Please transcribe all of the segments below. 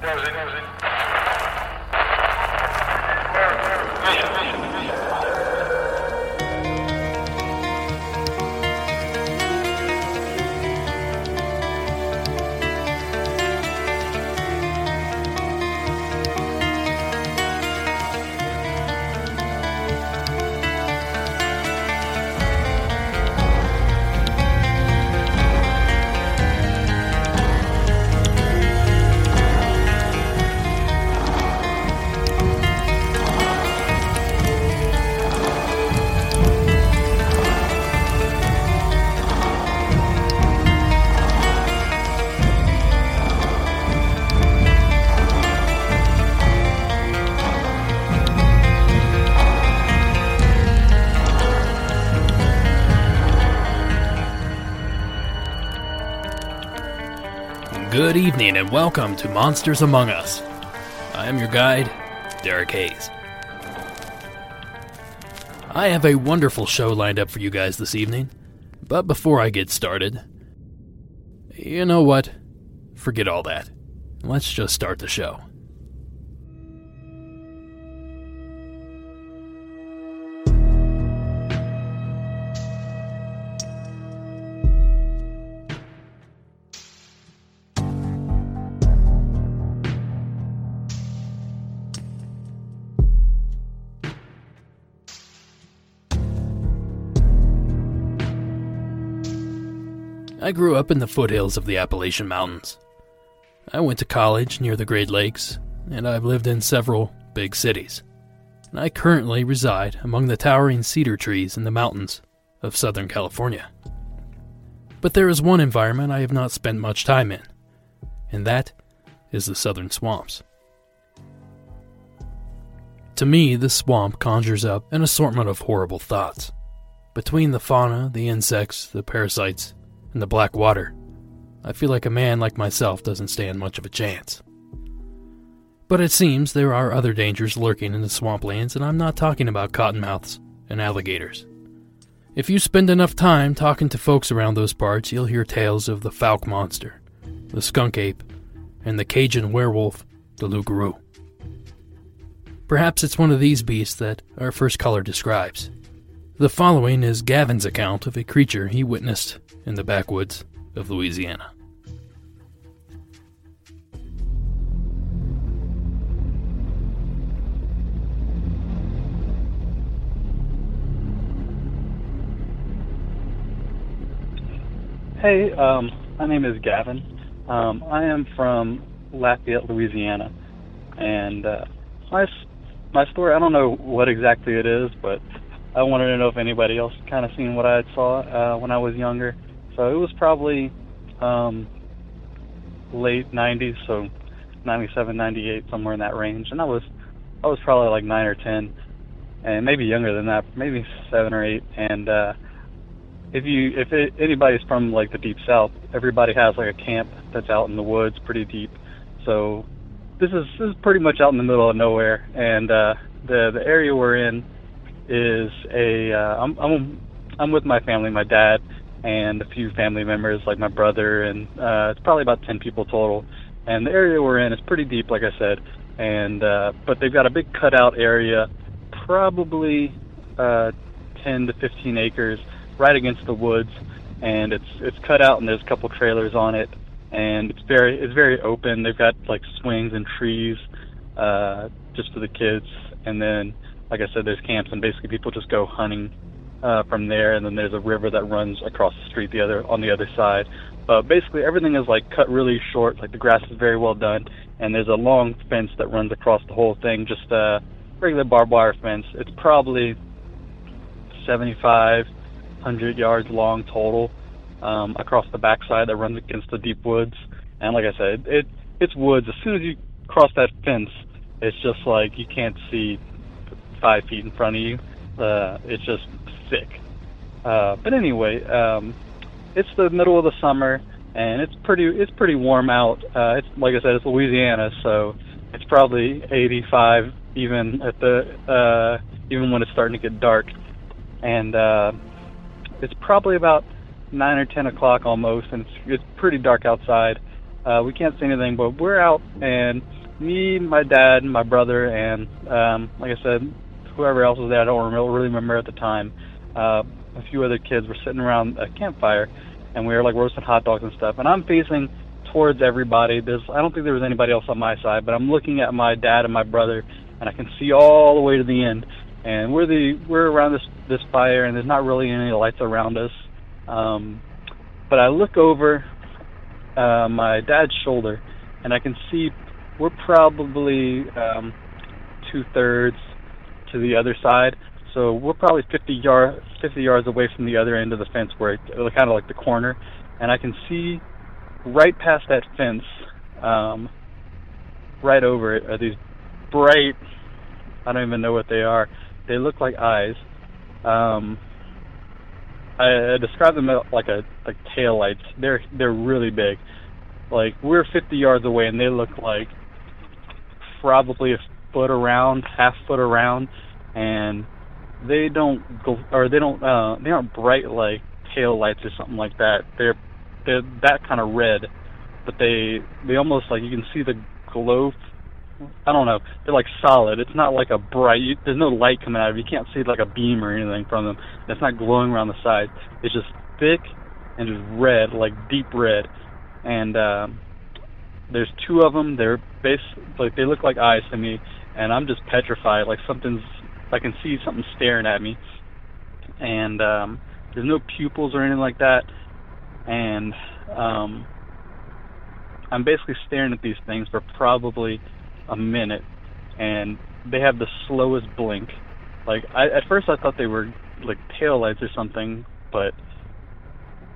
Good and welcome to Monsters Among Us. I am your guide, Derek Hayes. I have a wonderful show lined up for you guys this evening, but before I get started, you know what? Forget all that. Let's just start the show. I grew up in the foothills of the Appalachian Mountains. I went to college near the Great Lakes, and I've lived in several big cities. And I currently reside among the towering cedar trees in the mountains of Southern California. But there is one environment I have not spent much time in, and that is the southern swamps. To me, the swamp conjures up an assortment of horrible thoughts. Between the fauna, the insects, the parasites, and the black water, I feel like a man like myself doesn't stand much of a chance. But it seems there are other dangers lurking in the swamplands, and I'm not talking about cottonmouths and alligators. If you spend enough time talking to folks around those parts, you'll hear tales of the Fouke monster, the skunk ape, and the Cajun werewolf, the loup-garou. Perhaps it's one of these beasts that our first caller describes. The following is Gavin's account of a creature he witnessed in the backwoods of Louisiana. Hey, um, my name is Gavin. Um, I am from Lafayette, Louisiana, and uh, my my story. I don't know what exactly it is, but I wanted to know if anybody else kind of seen what I saw uh, when I was younger. So it was probably um, late 90s, so 97, 98, somewhere in that range. And I was I was probably like nine or ten, and maybe younger than that, maybe seven or eight. And uh, if you if it, anybody's from like the deep south, everybody has like a camp that's out in the woods, pretty deep. So this is this is pretty much out in the middle of nowhere, and uh, the the area we're in is a uh, I'm I'm I'm with my family, my dad and a few family members like my brother and uh it's probably about 10 people total. And the area we're in is pretty deep like I said and uh but they've got a big cutout area probably uh 10 to 15 acres right against the woods and it's it's cut out and there's a couple trailers on it and it's very it's very open. They've got like swings and trees uh just for the kids and then like I said there's camps and basically people just go hunting uh, from there, and then there's a river that runs across the street the other on the other side. But basically, everything is like cut really short. Like the grass is very well done, and there's a long fence that runs across the whole thing, just a regular barbed wire fence. It's probably 75, 100 yards long total um, across the backside that runs against the deep woods. And like I said, it it's woods. As soon as you cross that fence, it's just like you can't see five feet in front of you. Uh, it's just sick. Uh, but anyway, um, it's the middle of the summer and it's pretty it's pretty warm out. Uh, it's like I said, it's Louisiana, so it's probably 85 even at the uh, even when it's starting to get dark, and uh, it's probably about nine or ten o'clock almost, and it's it's pretty dark outside. Uh, we can't see anything, but we're out, and me, my dad, my brother, and um, like I said, whoever else was there, I don't really remember at the time. Uh, a few other kids were sitting around a campfire, and we were like roasting hot dogs and stuff. And I'm facing towards everybody. There's I don't think there was anybody else on my side, but I'm looking at my dad and my brother, and I can see all the way to the end. And we're the we're around this this fire, and there's not really any lights around us. Um, but I look over uh, my dad's shoulder, and I can see we're probably um, two thirds to the other side. So we're probably 50 yard 50 yards away from the other end of the fence, where it, kind of like the corner, and I can see right past that fence, um, right over it, are these bright. I don't even know what they are. They look like eyes. Um, I, I describe them like a like tail lights. They're they're really big. Like we're 50 yards away, and they look like probably a foot around, half foot around, and they don't go or they don't uh they aren't bright like tail lights or something like that. They're they're that kind of red, but they they almost like you can see the glow. I don't know. They're like solid. It's not like a bright. You, there's no light coming out of. You can't see like a beam or anything from them. It's not glowing around the sides. It's just thick and just red, like deep red. And um, there's two of them. They're base like they look like eyes to me, and I'm just petrified. Like something's I can see something staring at me, and um, there's no pupils or anything like that, and um, I'm basically staring at these things for probably a minute, and they have the slowest blink. Like I, at first, I thought they were like tail lights or something, but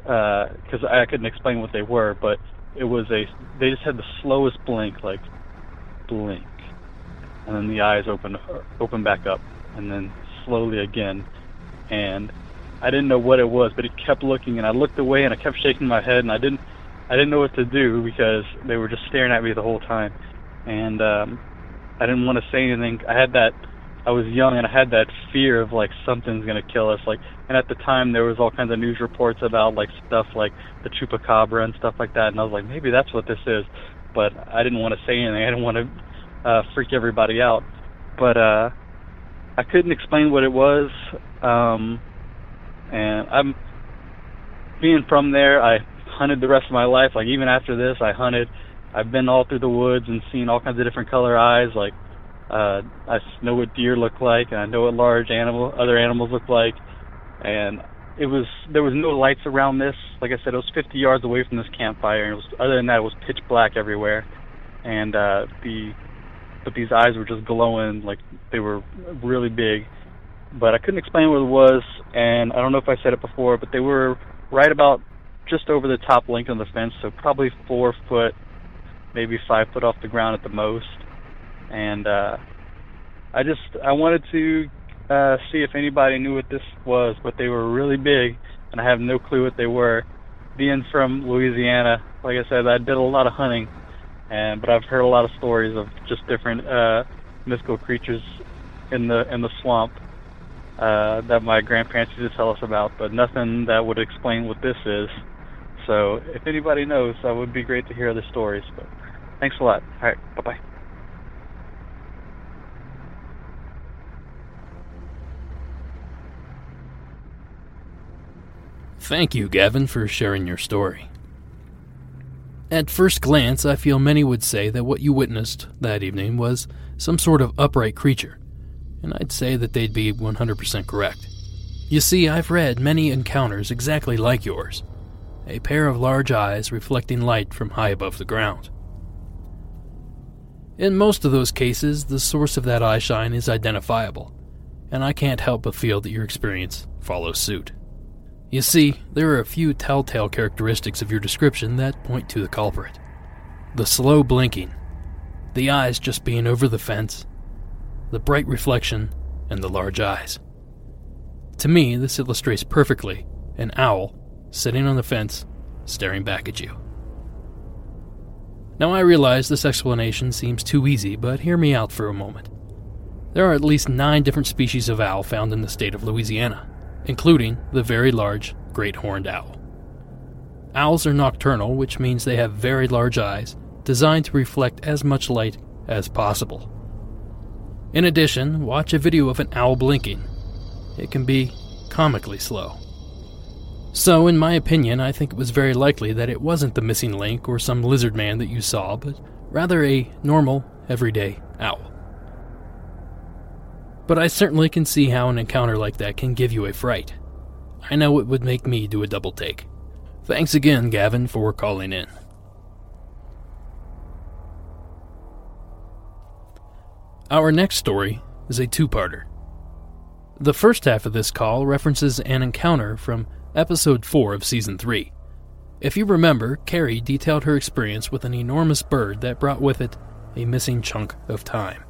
because uh, I couldn't explain what they were, but it was a they just had the slowest blink, like blink, and then the eyes open open back up and then slowly again. And I didn't know what it was, but it kept looking, and I looked away, and I kept shaking my head, and I didn't, I didn't know what to do because they were just staring at me the whole time, and um, I didn't want to say anything. I had that, I was young, and I had that fear of like something's gonna kill us, like. And at the time, there was all kinds of news reports about like stuff like the chupacabra and stuff like that, and I was like, maybe that's what this is, but I didn't want to say anything. I didn't want to uh, freak everybody out, but uh I couldn't explain what it was. Um, and I'm being from there. I hunted the rest of my life. Like even after this, I hunted. I've been all through the woods and seen all kinds of different color eyes. Like uh, I know what deer look like, and I know what large animal, other animals look like. And it was there was no lights around this. Like I said, it was 50 yards away from this campfire. And it was other than that, it was pitch black everywhere. And uh, the but these eyes were just glowing like they were really big. But I couldn't explain what it was, and I don't know if I said it before, but they were right about just over the top length of the fence, so probably four foot, maybe five foot off the ground at the most. And uh, I just I wanted to uh, see if anybody knew what this was, but they were really big, and I have no clue what they were. Being from Louisiana, like I said, I did a lot of hunting and but I've heard a lot of stories of just different uh, mystical creatures in the in the swamp uh, that my grandparents used to tell us about, but nothing that would explain what this is. So if anybody knows, that would be great to hear the stories. But thanks a lot. All right, bye bye. Thank you, Gavin, for sharing your story. At first glance, I feel many would say that what you witnessed that evening was some sort of upright creature, and I'd say that they'd be 100% correct. You see, I've read many encounters exactly like yours a pair of large eyes reflecting light from high above the ground. In most of those cases, the source of that eyeshine is identifiable, and I can't help but feel that your experience follows suit. You see, there are a few telltale characteristics of your description that point to the culprit. The slow blinking, the eyes just being over the fence, the bright reflection, and the large eyes. To me, this illustrates perfectly an owl sitting on the fence, staring back at you. Now, I realize this explanation seems too easy, but hear me out for a moment. There are at least nine different species of owl found in the state of Louisiana including the very large great horned owl. Owls are nocturnal, which means they have very large eyes, designed to reflect as much light as possible. In addition, watch a video of an owl blinking. It can be comically slow. So, in my opinion, I think it was very likely that it wasn't the missing link or some lizard man that you saw, but rather a normal, everyday owl. But I certainly can see how an encounter like that can give you a fright. I know it would make me do a double take. Thanks again, Gavin, for calling in. Our next story is a two parter. The first half of this call references an encounter from episode 4 of season 3. If you remember, Carrie detailed her experience with an enormous bird that brought with it a missing chunk of time.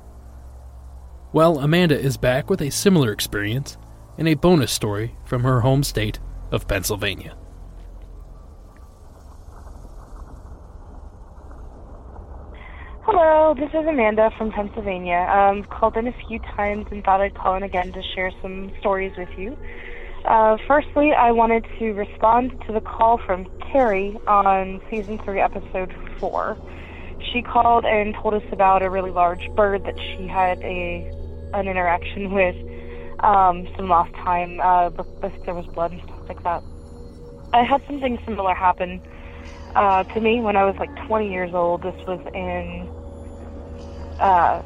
Well, Amanda is back with a similar experience and a bonus story from her home state of Pennsylvania. Hello, this is Amanda from Pennsylvania. Um, called in a few times and thought I'd call in again to share some stories with you. Uh, firstly, I wanted to respond to the call from Carrie on season three, episode four. She called and told us about a really large bird that she had a an interaction with um, some last time. Uh, there was blood and stuff like that. I had something similar happen uh, to me when I was like 20 years old. This was in uh,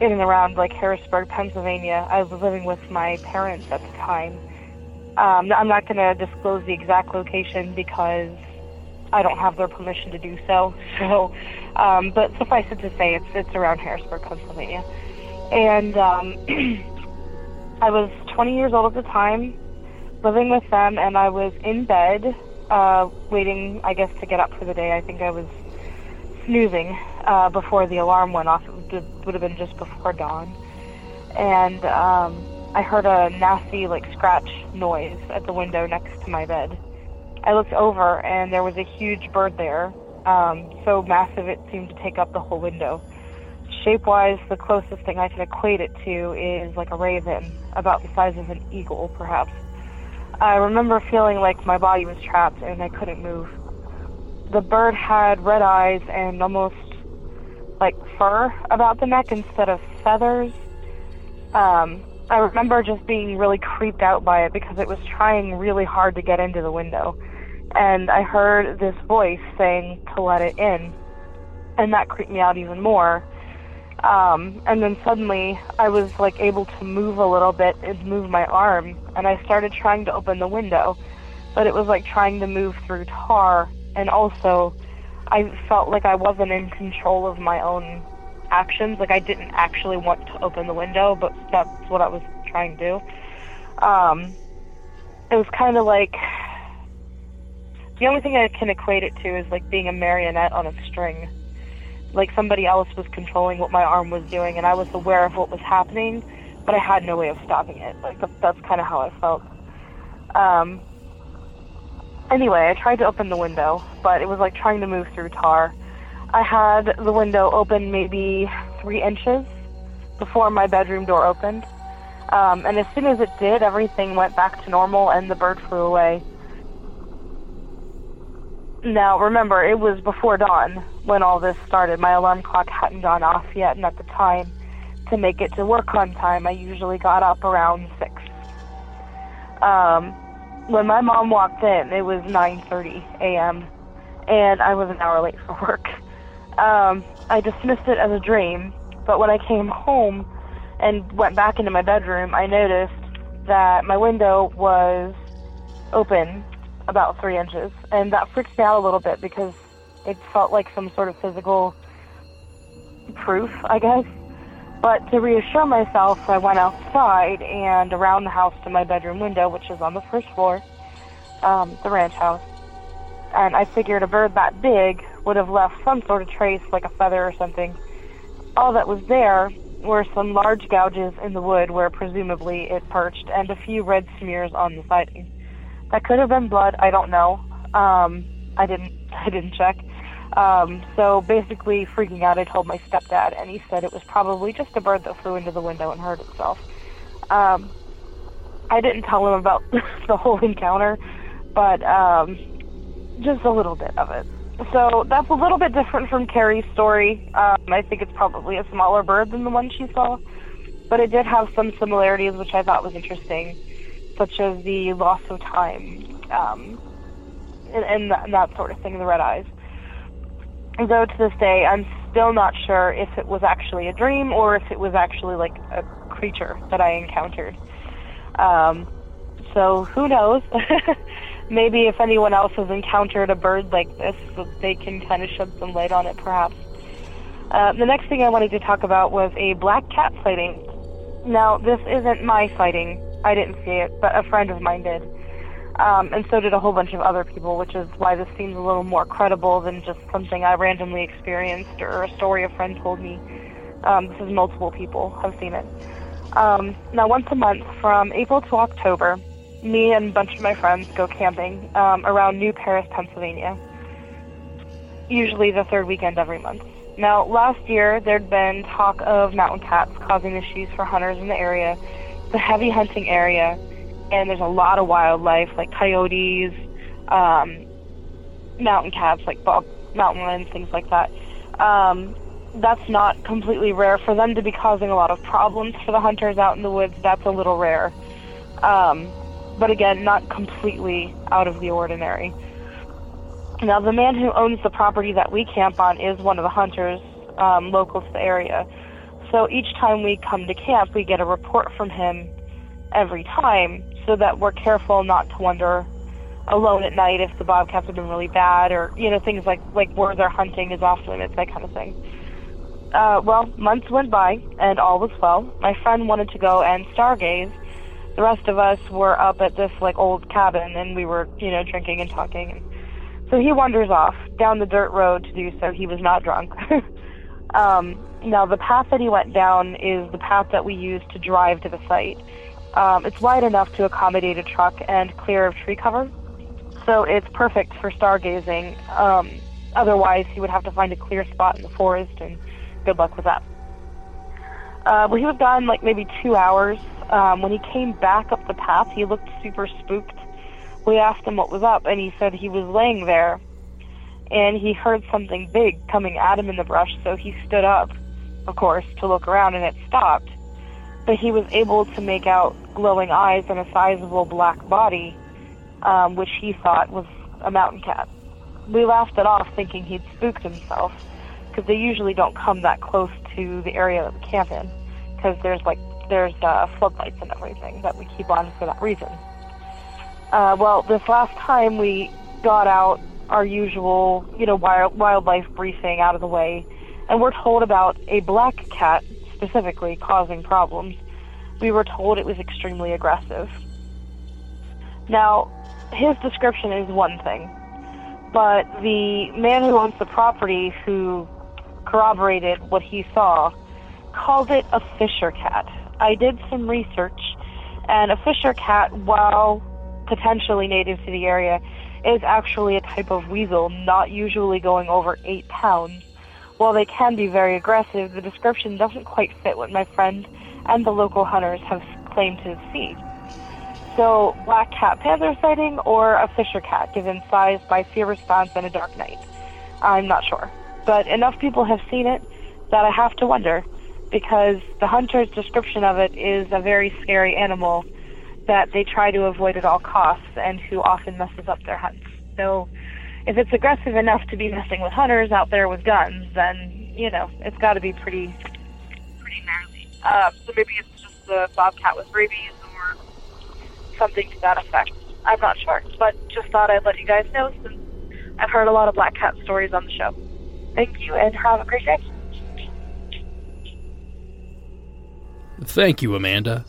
in and around like Harrisburg, Pennsylvania. I was living with my parents at the time. Um, I'm not going to disclose the exact location because I don't have their permission to do so. So, um, but suffice it to say, it's it's around Harrisburg, Pennsylvania, and um, I was 20 years old at the time, living with them, and I was in bed, uh, waiting, I guess, to get up for the day. I think I was snoozing uh, before the alarm went off. It would have been just before dawn, and um, I heard a nasty, like, scratch noise at the window next to my bed. I looked over, and there was a huge bird there, um, so massive it seemed to take up the whole window shape wise, the closest thing I can equate it to is like a raven, about the size of an eagle, perhaps. I remember feeling like my body was trapped and I couldn't move. The bird had red eyes and almost like fur about the neck instead of feathers. Um, I remember just being really creeped out by it because it was trying really hard to get into the window. And I heard this voice saying to let it in. And that creeped me out even more um, and then suddenly I was like able to move a little bit and move my arm, and I started trying to open the window, but it was like trying to move through tar, and also I felt like I wasn't in control of my own actions. Like I didn't actually want to open the window, but that's what I was trying to do. Um, it was kind of like the only thing I can equate it to is like being a marionette on a string like somebody else was controlling what my arm was doing, and I was aware of what was happening, but I had no way of stopping it. Like that's kind of how I felt. Um, anyway, I tried to open the window, but it was like trying to move through tar. I had the window open maybe three inches before my bedroom door opened. Um, and as soon as it did, everything went back to normal and the bird flew away. Now, remember, it was before dawn when all this started. My alarm clock hadn't gone off yet, and at the time, to make it to work on time, I usually got up around 6. Um, when my mom walked in, it was 9.30 a.m., and I was an hour late for work. Um, I dismissed it as a dream, but when I came home and went back into my bedroom, I noticed that my window was open about three inches, and that freaked me out a little bit because it felt like some sort of physical proof, I guess. But to reassure myself, I went outside and around the house to my bedroom window, which is on the first floor, um, the ranch house. And I figured a bird that big would have left some sort of trace, like a feather or something. All that was there were some large gouges in the wood where presumably it perched, and a few red smears on the siding. That could have been blood. I don't know. Um, I didn't. I didn't check. Um, so basically, freaking out, I told my stepdad, and he said it was probably just a bird that flew into the window and hurt itself. Um, I didn't tell him about the whole encounter, but um, just a little bit of it. So that's a little bit different from Carrie's story. Um, I think it's probably a smaller bird than the one she saw, but it did have some similarities which I thought was interesting, such as the loss of time um, and, and, that, and that sort of thing, the red eyes. Though to this day, I'm still not sure if it was actually a dream or if it was actually like a creature that I encountered. Um, so who knows? maybe if anyone else has encountered a bird like this, they can kind of shed some light on it, perhaps. Uh, the next thing I wanted to talk about was a black cat sighting. Now, this isn't my sighting. I didn't see it, but a friend of mine did. Um, and so did a whole bunch of other people, which is why this seems a little more credible than just something I randomly experienced or a story a friend told me. Um, this is multiple people have seen it. Um, now, once a month from April to October, me and a bunch of my friends go camping um, around New Paris, Pennsylvania. Usually the third weekend every month. Now, last year there'd been talk of mountain cats causing issues for hunters in the area. A heavy hunting area, and there's a lot of wildlife like coyotes, um, mountain cats like bog, mountain lions, things like that. Um, that's not completely rare for them to be causing a lot of problems for the hunters out in the woods. That's a little rare. Um, but again, not completely out of the ordinary. Now, the man who owns the property that we camp on is one of the hunters um, local to the area. So each time we come to camp, we get a report from him every time so that we're careful not to wander alone at night if the bobcats have been really bad or, you know, things like, like where they're hunting is off limits, that kind of thing. Uh, well, months went by and all was well. My friend wanted to go and stargaze the rest of us were up at this like old cabin and we were, you know, drinking and talking. And so he wanders off down the dirt road to do so. He was not drunk. um, now the path that he went down is the path that we use to drive to the site. Um, it's wide enough to accommodate a truck and clear of tree cover, so it's perfect for stargazing. Um, otherwise, he would have to find a clear spot in the forest, and good luck with that. Uh, well, he was gone like maybe two hours, um, when he came back up the path, he looked super spooked. We asked him what was up, and he said he was laying there, and he heard something big coming at him in the brush, so he stood up, of course, to look around, and it stopped. But he was able to make out glowing eyes and a sizable black body, um, which he thought was a mountain cat. We laughed it off, thinking he'd spooked himself, because they usually don't come that close to the area that we camp in, because there's like there's uh, floodlights and everything that we keep on for that reason. Uh, well, this last time we got out our usual, you know, wild, wildlife briefing out of the way, and we're told about a black cat specifically causing problems. We were told it was extremely aggressive. Now, his description is one thing, but the man who owns the property who corroborated what he saw called it a fisher cat. I did some research, and a fisher cat, while potentially native to the area, is actually a type of weasel, not usually going over eight pounds. While they can be very aggressive, the description doesn't quite fit what my friend and the local hunters have claimed to see. So, black cat panther sighting or a fisher cat given size by fear response and a dark night? I'm not sure. But enough people have seen it that I have to wonder because the hunter's description of it is a very scary animal that they try to avoid at all costs and who often messes up their hunts. So if it's aggressive enough to be messing with hunters out there with guns, then, you know, it's got to be pretty, pretty gnarly. Uh, so maybe it's just the bobcat with rabies or something to that effect. I'm not sure, but just thought I'd let you guys know since I've heard a lot of black cat stories on the show. Thank you and have a great day. Thank you, Amanda.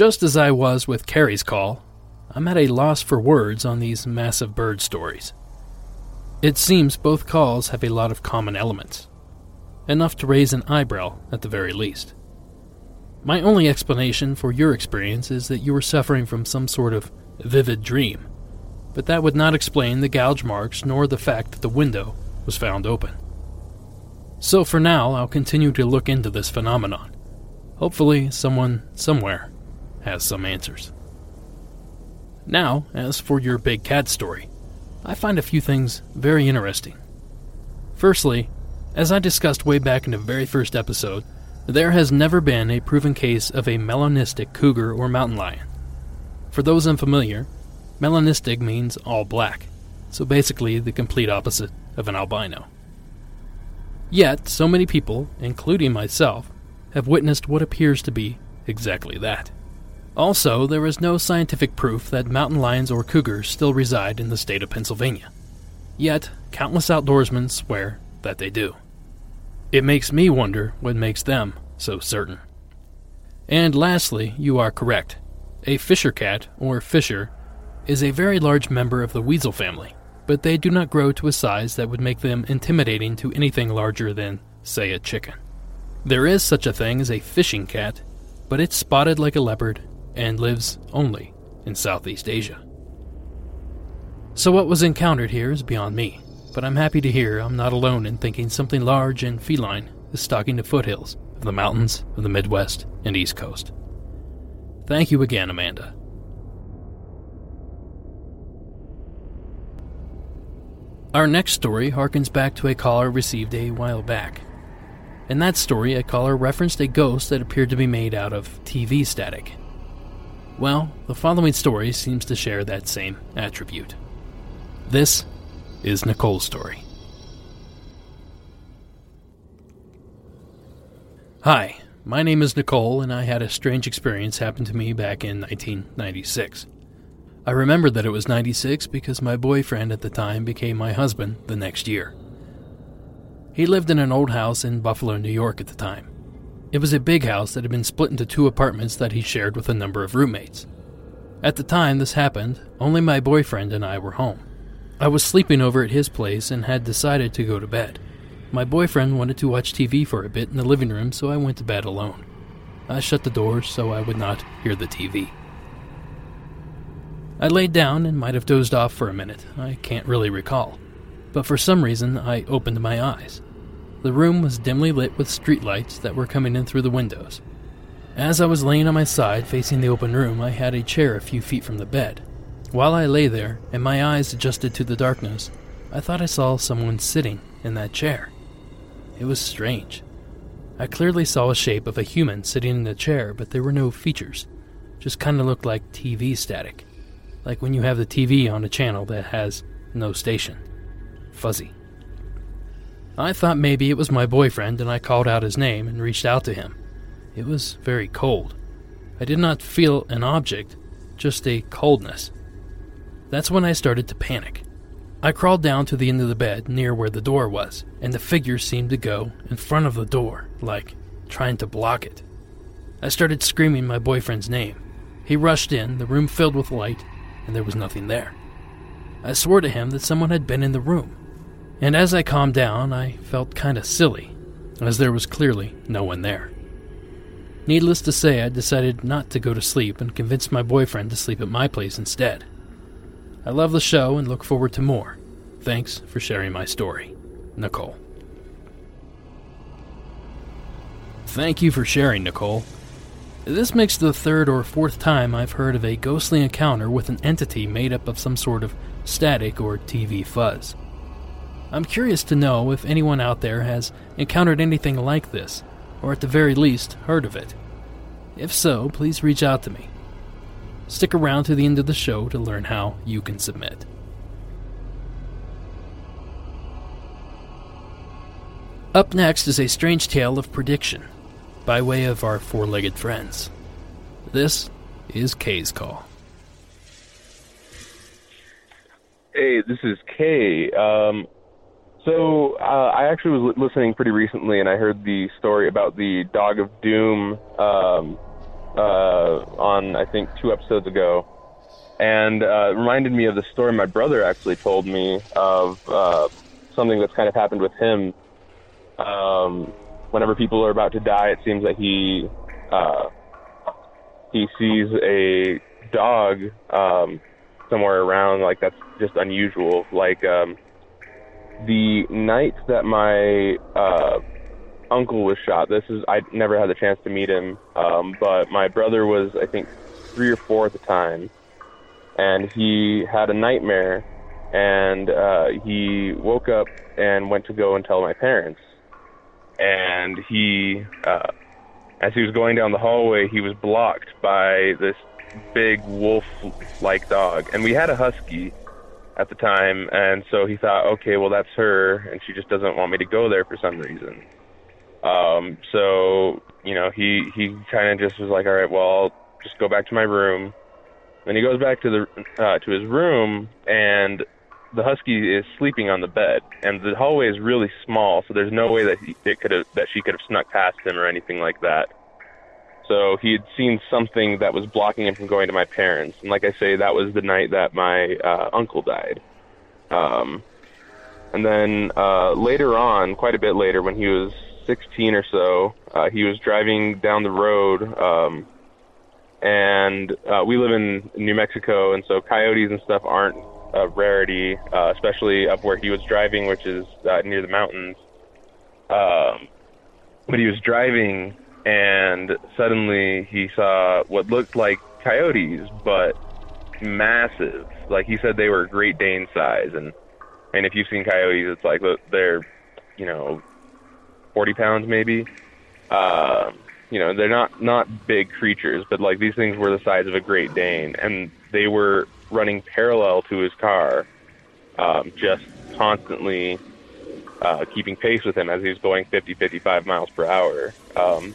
Just as I was with Carrie's call, I'm at a loss for words on these massive bird stories. It seems both calls have a lot of common elements, enough to raise an eyebrow at the very least. My only explanation for your experience is that you were suffering from some sort of vivid dream, but that would not explain the gouge marks nor the fact that the window was found open. So for now, I'll continue to look into this phenomenon Hopefully, someone somewhere has some answers. Now, as for your big cat story, I find a few things very interesting. Firstly, as I discussed way back in the very first episode, there has never been a proven case of a melanistic cougar or mountain lion. For those unfamiliar, melanistic means all black, so basically the complete opposite of an albino. Yet, so many people, including myself, have witnessed what appears to be exactly that. Also, there is no scientific proof that mountain lions or cougars still reside in the state of Pennsylvania. Yet, countless outdoorsmen swear that they do. It makes me wonder what makes them so certain. And lastly, you are correct. A fisher cat, or fisher, is a very large member of the weasel family, but they do not grow to a size that would make them intimidating to anything larger than, say, a chicken. There is such a thing as a fishing cat, but it's spotted like a leopard and lives only in Southeast Asia. So, what was encountered here is beyond me, but I'm happy to hear I'm not alone in thinking something large and feline is stalking the foothills of the mountains of the Midwest and East Coast. Thank you again, Amanda. Our next story harkens back to a caller received a while back. In that story, a caller referenced a ghost that appeared to be made out of TV static. Well, the following story seems to share that same attribute. This is Nicole's story. Hi, my name is Nicole, and I had a strange experience happen to me back in 1996. I remember that it was 96 because my boyfriend at the time became my husband the next year. He lived in an old house in Buffalo, New York at the time. It was a big house that had been split into two apartments that he shared with a number of roommates. At the time this happened, only my boyfriend and I were home. I was sleeping over at his place and had decided to go to bed. My boyfriend wanted to watch TV for a bit in the living room, so I went to bed alone. I shut the door so I would not hear the TV. I laid down and might have dozed off for a minute, I can't really recall. But for some reason, I opened my eyes. The room was dimly lit with streetlights that were coming in through the windows. As I was laying on my side facing the open room, I had a chair a few feet from the bed. While I lay there and my eyes adjusted to the darkness, I thought I saw someone sitting in that chair. It was strange. I clearly saw a shape of a human sitting in the chair, but there were no features. Just kind of looked like TV static. Like when you have the TV on a channel that has no station. Fuzzy. I thought maybe it was my boyfriend, and I called out his name and reached out to him. It was very cold. I did not feel an object, just a coldness. That's when I started to panic. I crawled down to the end of the bed near where the door was, and the figure seemed to go in front of the door, like trying to block it. I started screaming my boyfriend's name. He rushed in, the room filled with light, and there was nothing there. I swore to him that someone had been in the room. And as I calmed down, I felt kind of silly, as there was clearly no one there. Needless to say, I decided not to go to sleep and convinced my boyfriend to sleep at my place instead. I love the show and look forward to more. Thanks for sharing my story. Nicole. Thank you for sharing, Nicole. This makes the third or fourth time I've heard of a ghostly encounter with an entity made up of some sort of static or TV fuzz. I'm curious to know if anyone out there has encountered anything like this, or at the very least, heard of it. If so, please reach out to me. Stick around to the end of the show to learn how you can submit. Up next is a strange tale of prediction by way of our four legged friends. This is Kay's Call. Hey, this is Kay. Um, so uh, I actually was listening pretty recently, and I heard the story about the Dog of Doom um, uh, on I think two episodes ago, and uh, reminded me of the story my brother actually told me of uh, something that's kind of happened with him. Um, whenever people are about to die, it seems that he uh, he sees a dog um, somewhere around. Like that's just unusual. Like um, the night that my uh, uncle was shot, this is I never had the chance to meet him, um, but my brother was I think three or four at the time, and he had a nightmare and uh, he woke up and went to go and tell my parents. And he, uh, as he was going down the hallway, he was blocked by this big wolf-like dog, and we had a husky at the time, and so he thought, okay, well that's her, and she just doesn't want me to go there for some reason. Um, so you know, he he kind of just was like, all right, well, I'll just go back to my room. Then he goes back to the uh, to his room, and the husky is sleeping on the bed, and the hallway is really small, so there's no way that he, it could have that she could have snuck past him or anything like that. So he had seen something that was blocking him from going to my parents, and like I say, that was the night that my uh, uncle died. Um, and then uh, later on, quite a bit later, when he was 16 or so, uh, he was driving down the road. Um, and uh, we live in New Mexico, and so coyotes and stuff aren't a rarity, uh, especially up where he was driving, which is uh, near the mountains. Um, but he was driving, and suddenly he saw what looked like coyotes, but massive. Like he said, they were Great Dane size, and and if you've seen coyotes, it's like they're, you know, 40 pounds maybe. Uh, you know, they're not not big creatures, but like these things were the size of a Great Dane, and they were running parallel to his car, um, just constantly uh, keeping pace with him as he was going 50, 55 miles per hour. Um,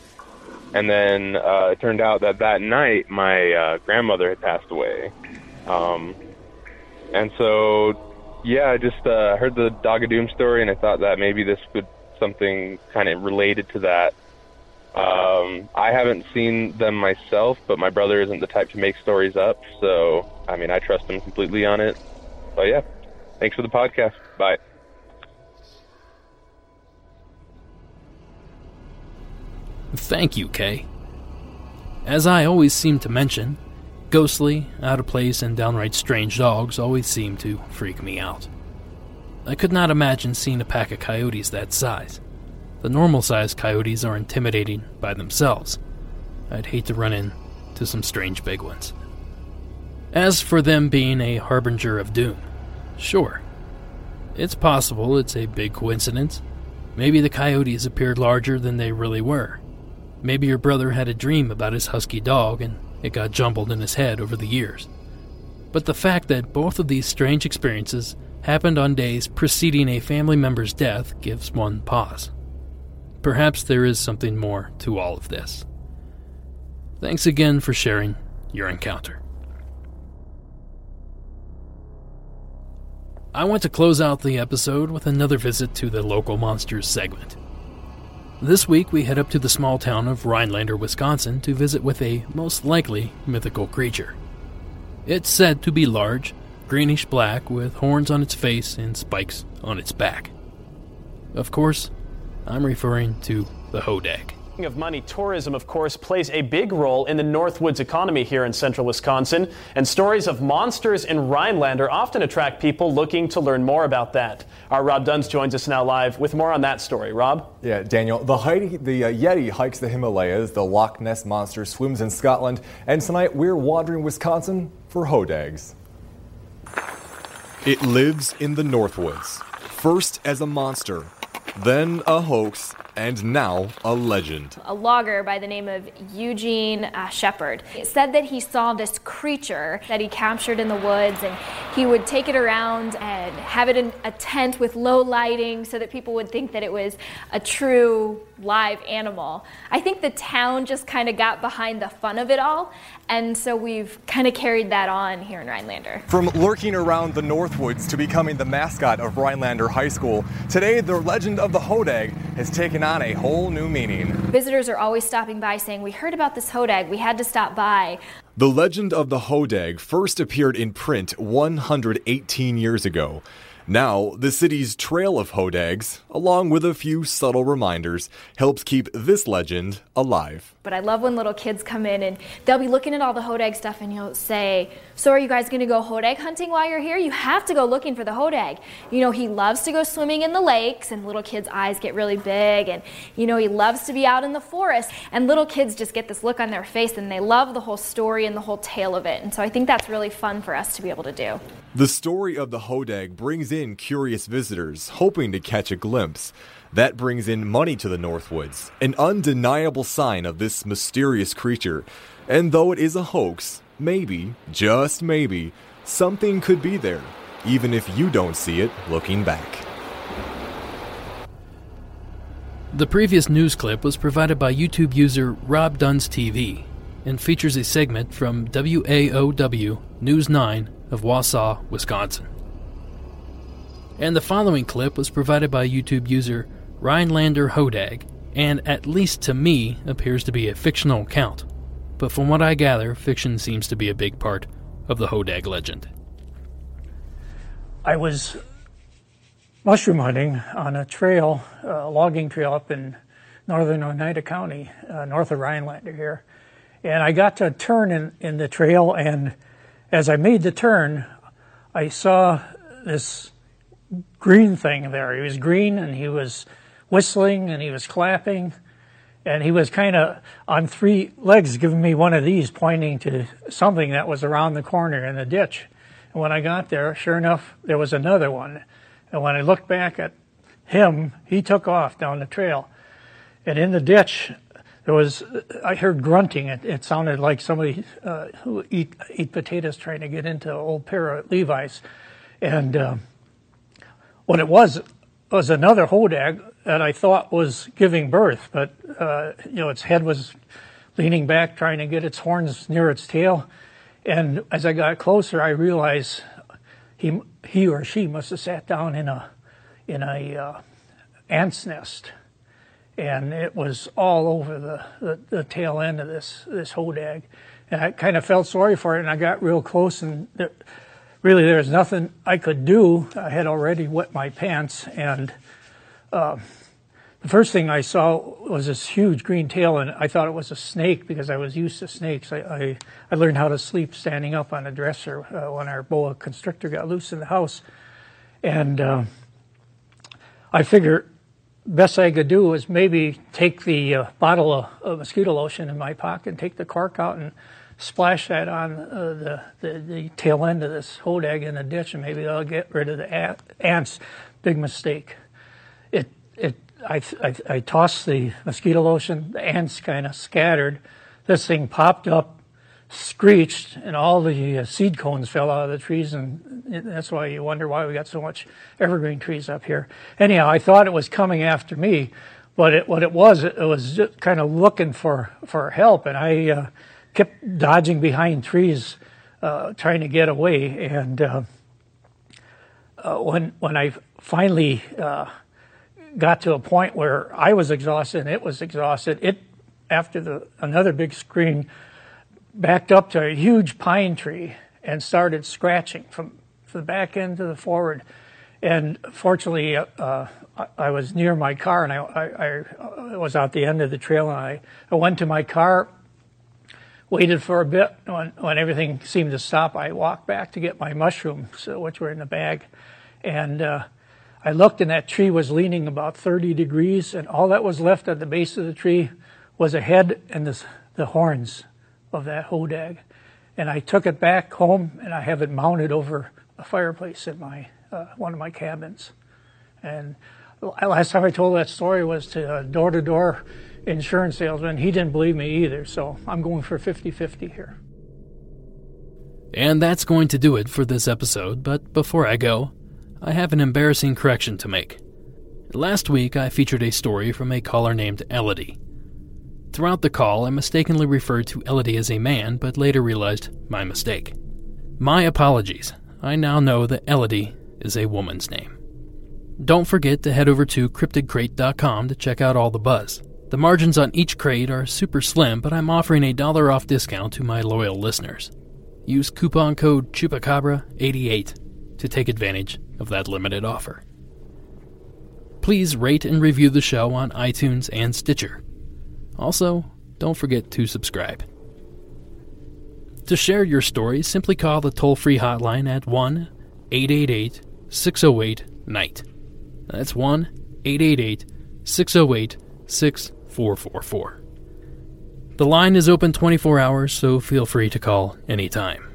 and then uh, it turned out that that night my uh, grandmother had passed away. Um, and so, yeah, I just uh, heard the Dog of Doom story, and I thought that maybe this would something kind of related to that. Um, I haven't seen them myself, but my brother isn't the type to make stories up, so I mean, I trust him completely on it. But yeah, thanks for the podcast. Bye. Thank you, Kay. As I always seem to mention, ghostly, out of place, and downright strange dogs always seem to freak me out. I could not imagine seeing a pack of coyotes that size. The normal sized coyotes are intimidating by themselves. I'd hate to run into some strange big ones. As for them being a harbinger of doom, sure. It's possible it's a big coincidence. Maybe the coyotes appeared larger than they really were. Maybe your brother had a dream about his husky dog and it got jumbled in his head over the years. But the fact that both of these strange experiences happened on days preceding a family member's death gives one pause. Perhaps there is something more to all of this. Thanks again for sharing your encounter. I want to close out the episode with another visit to the local monsters segment. This week, we head up to the small town of Rhinelander, Wisconsin to visit with a most likely mythical creature. It's said to be large, greenish black, with horns on its face and spikes on its back. Of course, I'm referring to the Hodag of money, tourism, of course, plays a big role in the Northwoods economy here in central Wisconsin, and stories of monsters in Rhinelander often attract people looking to learn more about that. Our Rob Duns joins us now live with more on that story. Rob? Yeah, Daniel. The, Heidi, the uh, Yeti hikes the Himalayas, the Loch Ness Monster swims in Scotland, and tonight we're wandering Wisconsin for hodags. It lives in the Northwoods, first as a monster, then a hoax, and now a legend. A logger by the name of Eugene uh, Shepard said that he saw this creature that he captured in the woods, and he would take it around and have it in a tent with low lighting so that people would think that it was a true live animal. I think the town just kind of got behind the fun of it all, and so we've kind of carried that on here in Rhinelander. From lurking around the Northwoods to becoming the mascot of Rhinelander High School, today the legend of the Hodag has taken on a whole new meaning. Visitors are always stopping by saying, We heard about this Hodag, we had to stop by. The legend of the Hodag first appeared in print 118 years ago. Now, the city's trail of hodags, along with a few subtle reminders, helps keep this legend alive. But I love when little kids come in and they'll be looking at all the hodag stuff and you'll say, So are you guys to go hodag hunting while you're here? You have to go looking for the hodag. You know, he loves to go swimming in the lakes, and little kids' eyes get really big. And, you know, he loves to be out in the forest. And little kids just get this look on their face and they love the whole story and the whole tale of it. And so I think that's really fun for us to be able to do. The story of the Hodag brings in curious visitors, hoping to catch a glimpse. That brings in money to the Northwoods, an undeniable sign of this mysterious creature. And though it is a hoax, maybe, just maybe, something could be there, even if you don't see it looking back. The previous news clip was provided by YouTube user Rob Duns TV and features a segment from WAOW News 9 of Wausau, Wisconsin. And the following clip was provided by YouTube user Rhinelander Hodag, and at least to me appears to be a fictional account. But from what I gather, fiction seems to be a big part of the Hodag legend. I was mushroom hunting on a trail, a logging trail up in northern Oneida County, uh, north of Rhinelander here. And I got to a turn in, in the trail, and as I made the turn, I saw this green thing there. He was green and he was whistling and he was clapping and he was kind of on three legs giving me one of these pointing to something that was around the corner in the ditch. And when I got there, sure enough, there was another one. And when I looked back at him, he took off down the trail. And in the ditch, there was I heard grunting. It, it sounded like somebody uh, who eat eat potatoes trying to get into an old pair of Levi's, and uh, what it was was another hodag that I thought was giving birth, but uh, you know its head was leaning back, trying to get its horns near its tail, and as I got closer, I realized he he or she must have sat down in a in a uh, ant's nest and it was all over the, the, the, tail end of this this hodag. And I kind of felt sorry for it, and I got real close, and there, really there was nothing I could do. I had already wet my pants, and uh, the first thing I saw was this huge green tail, and I thought it was a snake because I was used to snakes. I, I, I learned how to sleep standing up on a dresser uh, when our boa constrictor got loose in the house, and uh, I figured best I could do was maybe take the uh, bottle of, of, mosquito lotion in my pocket and take the cork out and splash that on uh, the, the, the, tail end of this hodag in the ditch, and maybe I'll get rid of the ants. Big mistake. It it I, I, I tossed the mosquito lotion. The ants kind of scattered. This thing popped up screeched and all the uh, seed cones fell out of the trees and that's why you wonder why we got so much evergreen trees up here. Anyhow, I thought it was coming after me, but it, what it was, it, was just kind of looking for, for help and I uh, kept dodging behind trees uh, trying to get away and uh, uh, when, when I finally uh, got to a point where I was exhausted and it was exhausted, it after the another big scream backed up to a huge pine tree and started scratching from, from the back end to the forward. And fortunately, uh, I, was near my car and I, I, I, was out the end of the trail and I, I went to my car, waited for a bit. When, when everything seemed to stop, I walked back to get my mushrooms, which were in the bag. And uh, I looked and that tree was leaning about 30 degrees and all that was left at the base of the tree was a head and the, the horns of that hodag. And I took it back home and I have it mounted over a fireplace in my uh, one of my cabins. And last time I told that story was to a door to door insurance salesman. He didn't believe me either, so I'm going for 50 50 here. And that's going to do it for this episode, but before I go, I have an embarrassing correction to make. Last week, I featured a story from a caller named Elodie. Throughout the call, I mistakenly referred to Elodie as a man, but later realized my mistake. My apologies. I now know that Elodie is a woman's name. Don't forget to head over to cryptidcrate.com to check out all the buzz. The margins on each crate are super slim, but I'm offering a dollar off discount to my loyal listeners. Use coupon code CHUPACABRA88 to take advantage of that limited offer. Please rate and review the show on iTunes and Stitcher. Also, don't forget to subscribe. To share your story, simply call the toll free hotline at 1 888 608 NIGHT. That's 1 888 608 6444. The line is open 24 hours, so feel free to call anytime.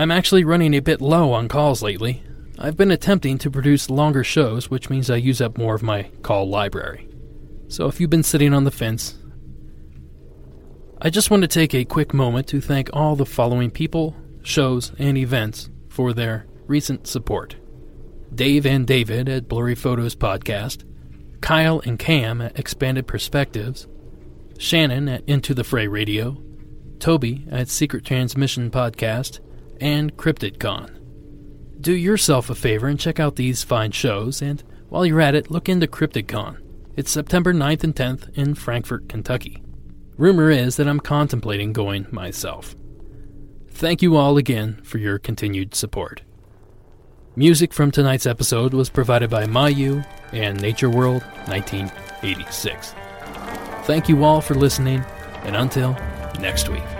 I'm actually running a bit low on calls lately. I've been attempting to produce longer shows, which means I use up more of my call library. So if you've been sitting on the fence, I just want to take a quick moment to thank all the following people, shows, and events for their recent support Dave and David at Blurry Photos Podcast, Kyle and Cam at Expanded Perspectives, Shannon at Into the Fray Radio, Toby at Secret Transmission Podcast, and CryptidCon. Do yourself a favor and check out these fine shows, and while you're at it, look into CryptidCon. It's September 9th and 10th in Frankfort, Kentucky. Rumor is that I'm contemplating going myself. Thank you all again for your continued support. Music from tonight's episode was provided by Mayu and Nature World 1986. Thank you all for listening, and until next week.